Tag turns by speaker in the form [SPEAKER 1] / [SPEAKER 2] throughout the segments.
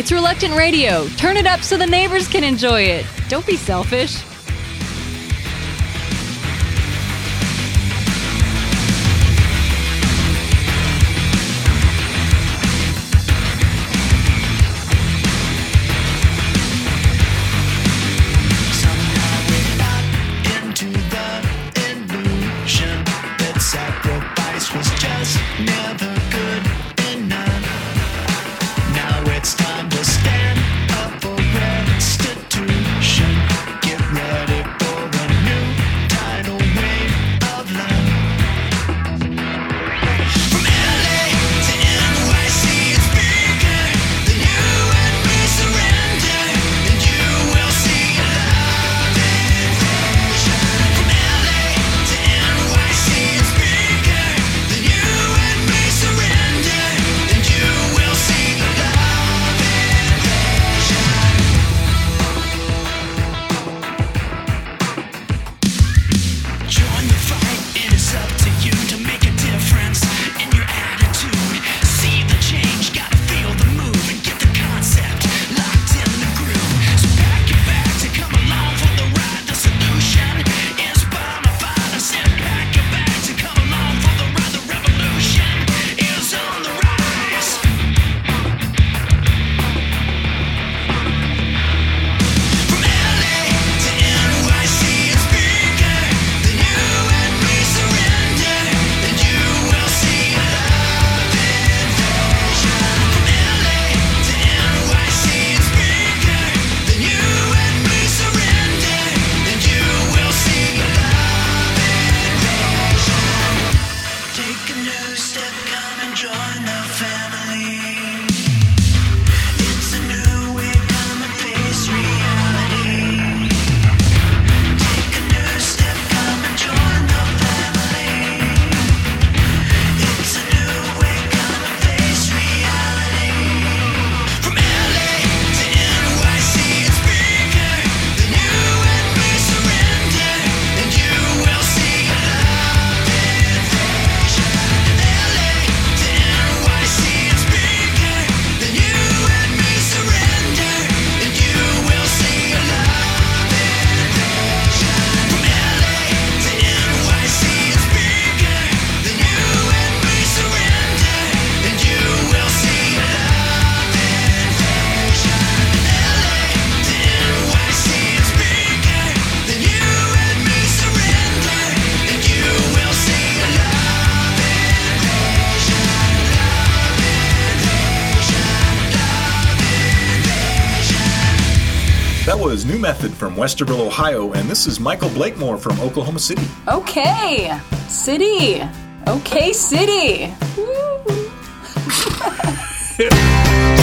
[SPEAKER 1] It's Reluctant Radio. Turn it up so the neighbors can enjoy it. Don't be selfish.
[SPEAKER 2] New method from Westerville, Ohio, and this is Michael Blakemore from Oklahoma City.
[SPEAKER 1] Okay, City. Okay, City.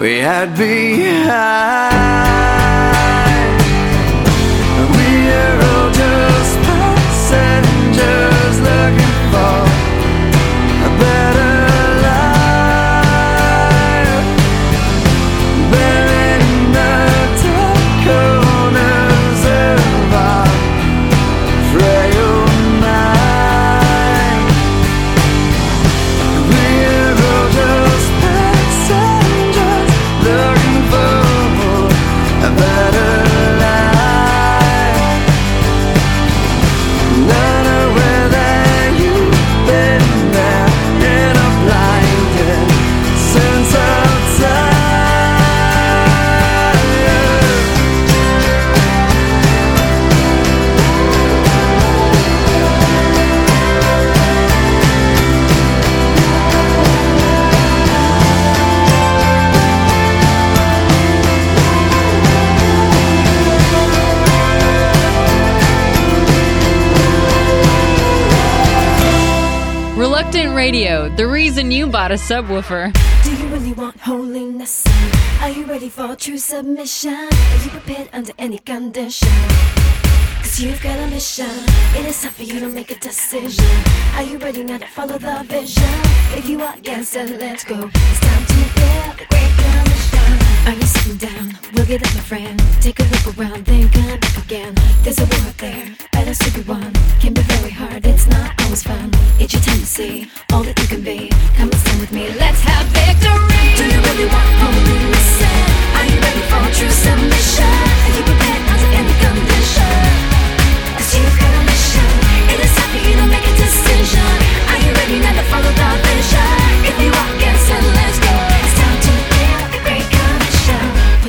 [SPEAKER 1] we had behind.
[SPEAKER 3] Radio, the reason you bought a subwoofer.
[SPEAKER 4] Do you really want holiness? Are you ready for true submission? Are you prepared under any condition? Cause you've got a mission. It is time for you to make a decision. Are you ready now to follow the vision? If you are, yes, then let's go. It's time to live the great Are you sitting down? We'll get up, my friend. Take a look around, then come back again. There's a war up there, a stupid one. Can be very hard, it's not always fun. It's your time to see all that you can be. Come and stand with me, let's have victory. Do you really want holiness? Are you ready for true submission? Are you prepared under any condition? Cause you've got a mission. It is time for you to make a decision. Are you ready now to follow the vision? If you are, yes, then let's go.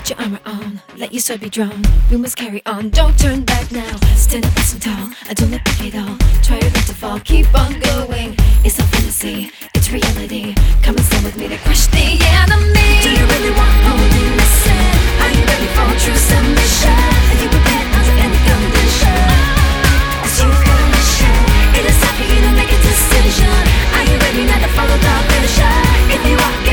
[SPEAKER 4] Put your armor on, let your sword be drawn. We must carry on, don't turn back now. Stand up nice and tall, I don't let back at all. Try best to fall, keep on going. It's not fantasy, it's reality. Come and stand with me to crush the enemy. Do you really want holiness? Are you ready for true submission? Are you prepared under any condition? Cause you've mission. It is time for you to make a decision. Are you ready now to follow the vision? If you are,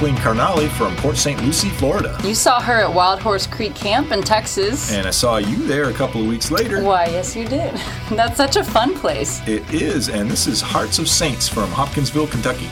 [SPEAKER 2] Kathleen Carnali from Port St. Lucie, Florida.
[SPEAKER 3] You saw her at Wild Horse Creek Camp in Texas.
[SPEAKER 2] And I saw you there a couple of weeks later.
[SPEAKER 3] Why, yes, you did. That's such a fun place.
[SPEAKER 2] It is, and this is Hearts of Saints from Hopkinsville, Kentucky.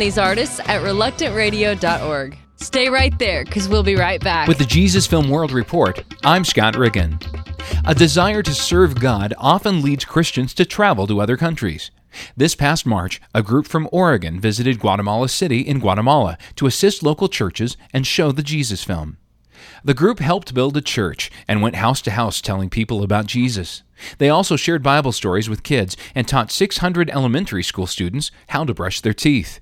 [SPEAKER 3] These artists at reluctantradio.org. Stay right there, because we'll be right back.
[SPEAKER 5] With the Jesus Film World Report, I'm Scott Riggin. A desire to serve God often leads Christians to travel to other countries. This past March, a group from Oregon visited Guatemala City in Guatemala to assist local churches and show the Jesus film. The group helped build a church and went house to house telling people about Jesus. They also shared Bible stories with kids and taught 600 elementary school students how to brush their teeth.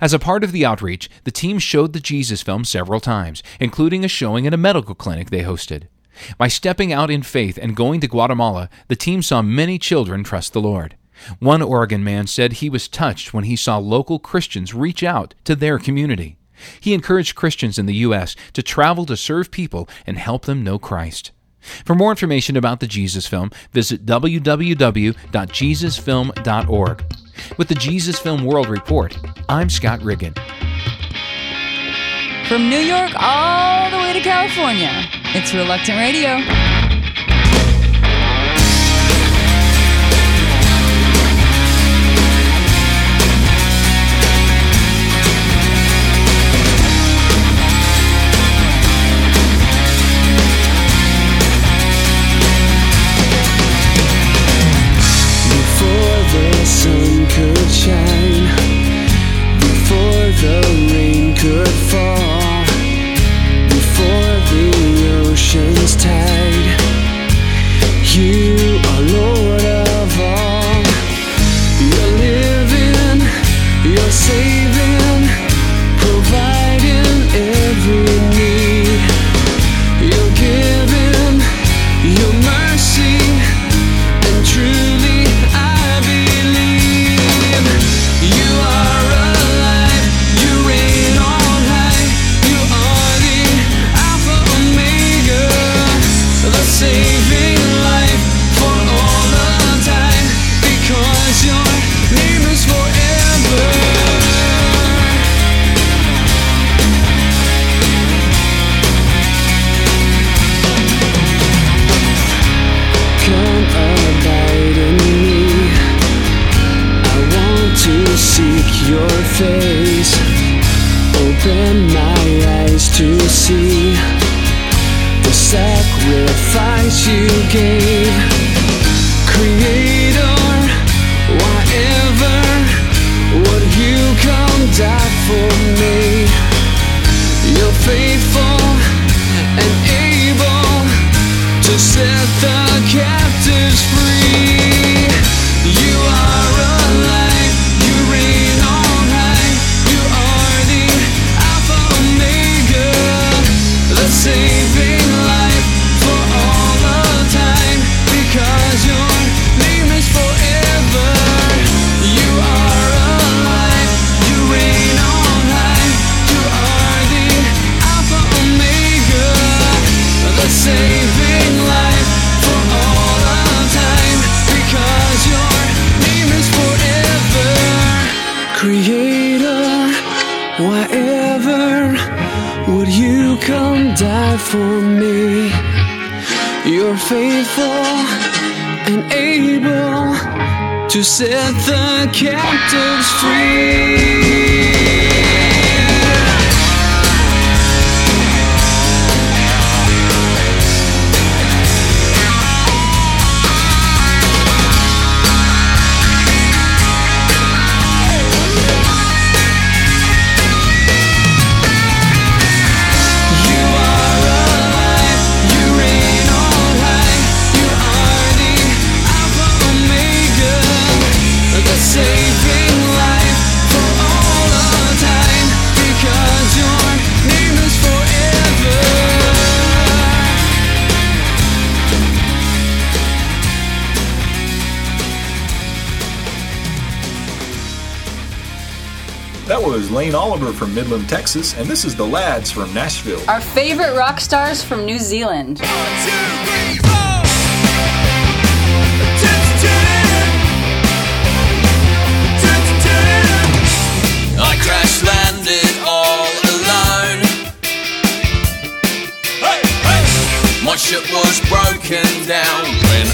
[SPEAKER 5] As a part of the outreach, the team showed the Jesus film several times, including a showing at a medical clinic they hosted. By stepping out in faith and going to Guatemala, the team saw many children trust the Lord. One Oregon man said he was touched when he saw local Christians reach out to their community. He encouraged Christians in the U.S. to travel to serve people and help them know Christ. For more information about the Jesus Film, visit www.jesusfilm.org. With the Jesus Film World Report, I'm Scott Riggin.
[SPEAKER 3] From New York all the way to California, it's Reluctant Radio.
[SPEAKER 6] Blaine Oliver from Midland, Texas, and this is The Lads from Nashville.
[SPEAKER 3] Our favorite rock stars from New Zealand.
[SPEAKER 7] I crash landed all alone. Hey, hey. My ship was broken down when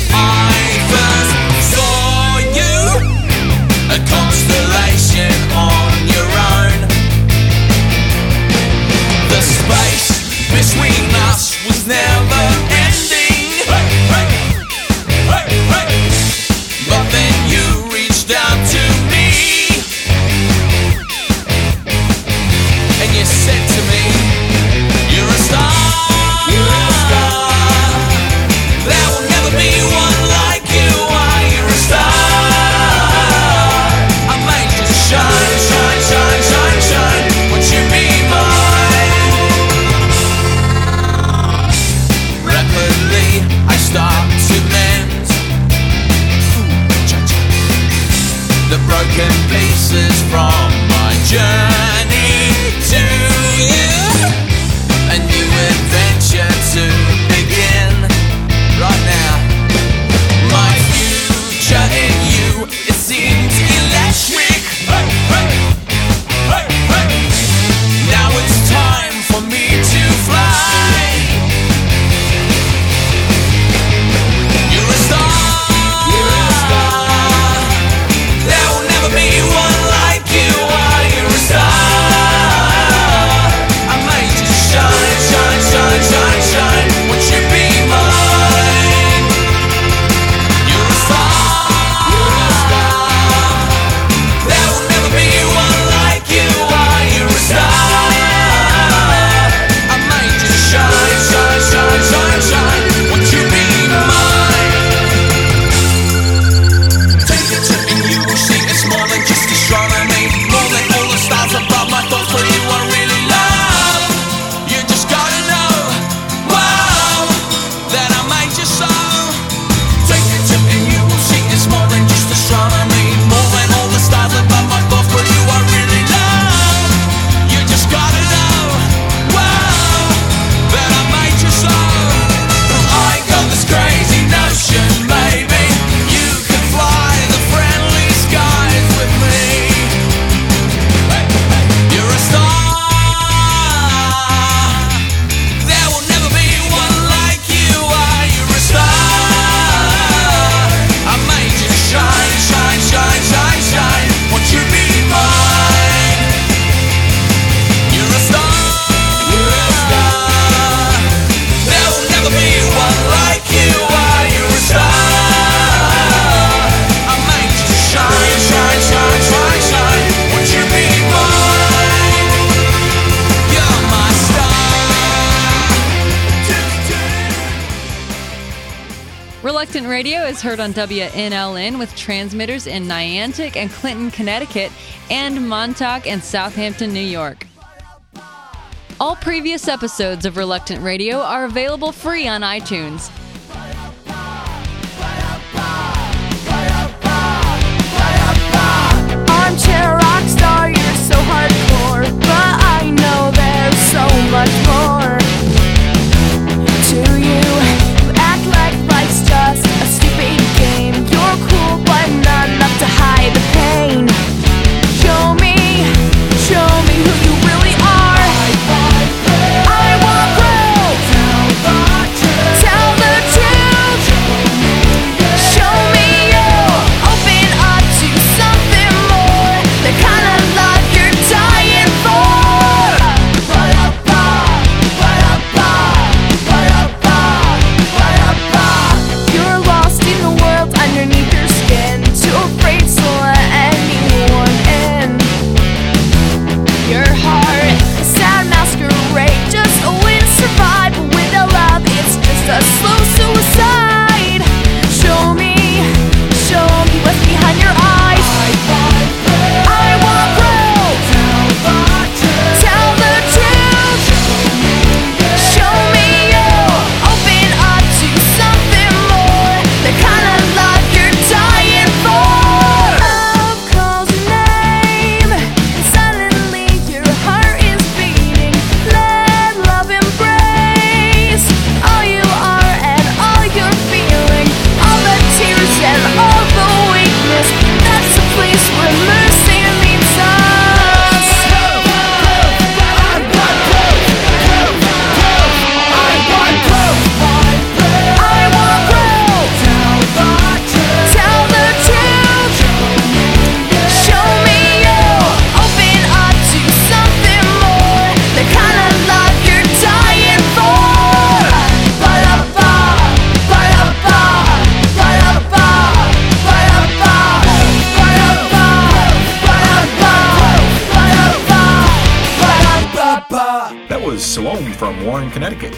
[SPEAKER 3] Clinton Radio is heard on WNLN with transmitters in Niantic and Clinton, Connecticut, and Montauk and Southampton, New York. All previous episodes of Reluctant Radio are available free on iTunes.
[SPEAKER 8] Armchair rock star, you're so hardcore, but I know there's so much more.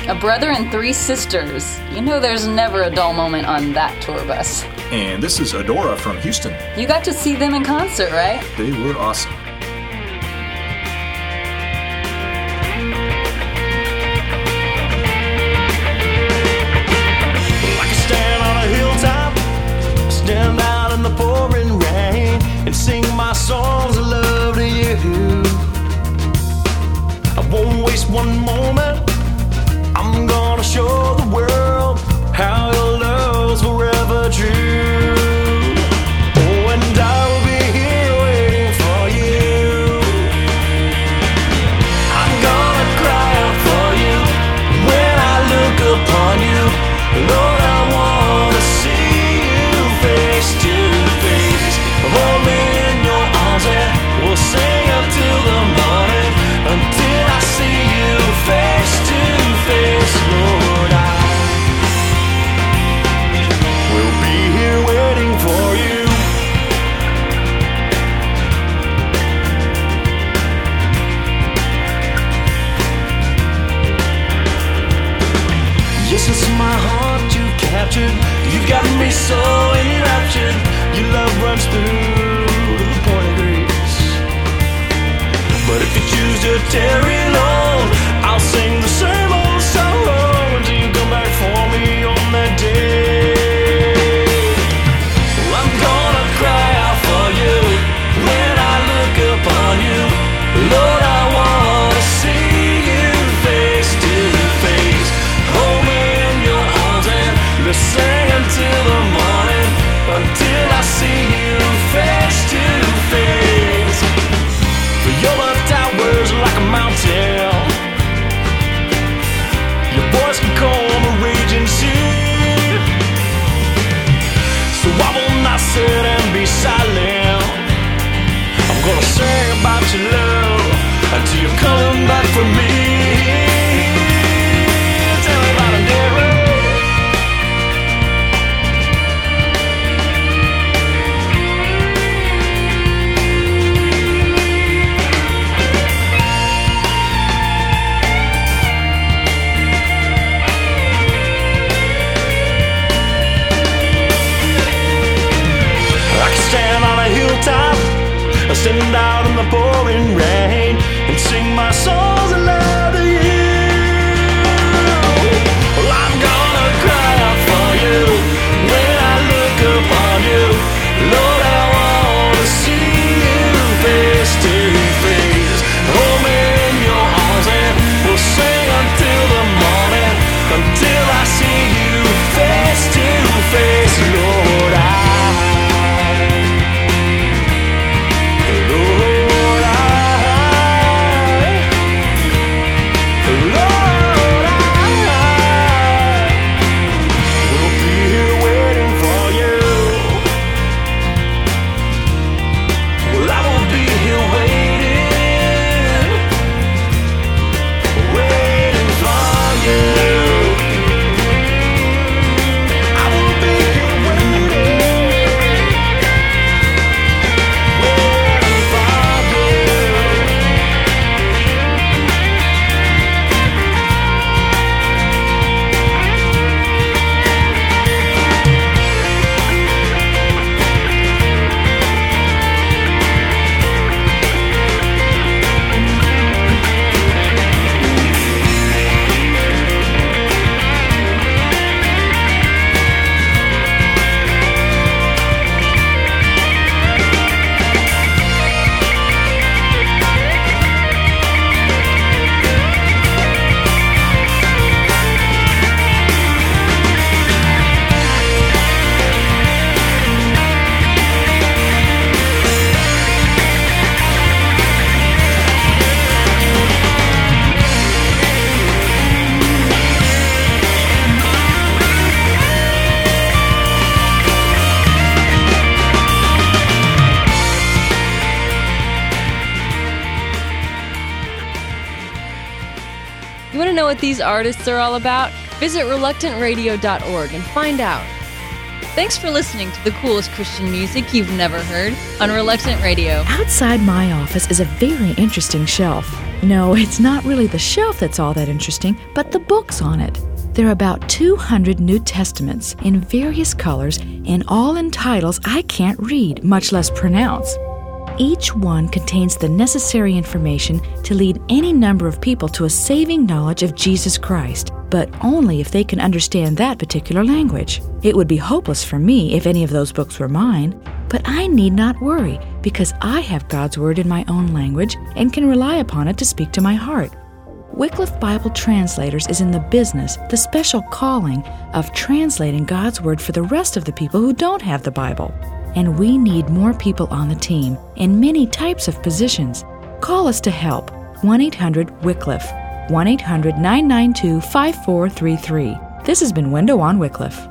[SPEAKER 8] a
[SPEAKER 3] brother and three sisters. You know there's never a dull moment on that tour bus.
[SPEAKER 6] And this is Adora from Houston.
[SPEAKER 3] You got to see them in concert, right?
[SPEAKER 6] They were awesome.
[SPEAKER 3] these artists are all about, visit reluctantradio.org and find out. Thanks for listening to the coolest Christian music you've never heard on Reluctant Radio.
[SPEAKER 9] Outside my office is a very interesting shelf. No, it's not really the shelf that's all that interesting, but the books on it. There are about 200 New Testaments in various colors and all in titles I can't read, much less pronounce. Each one contains the necessary information to lead any number of people to a saving knowledge of Jesus Christ, but only if they can understand that particular language. It would be hopeless for me if any of those books were mine, but I need not worry because I have God's Word in my own language and can rely upon it to speak to my heart. Wycliffe Bible Translators is in the business, the special calling, of translating God's Word for the rest of the people who don't have the Bible. And we need more people on the team in many types of positions. Call us to help 1 800 Wycliffe, 1 800 992 5433. This has been Window on Wycliffe.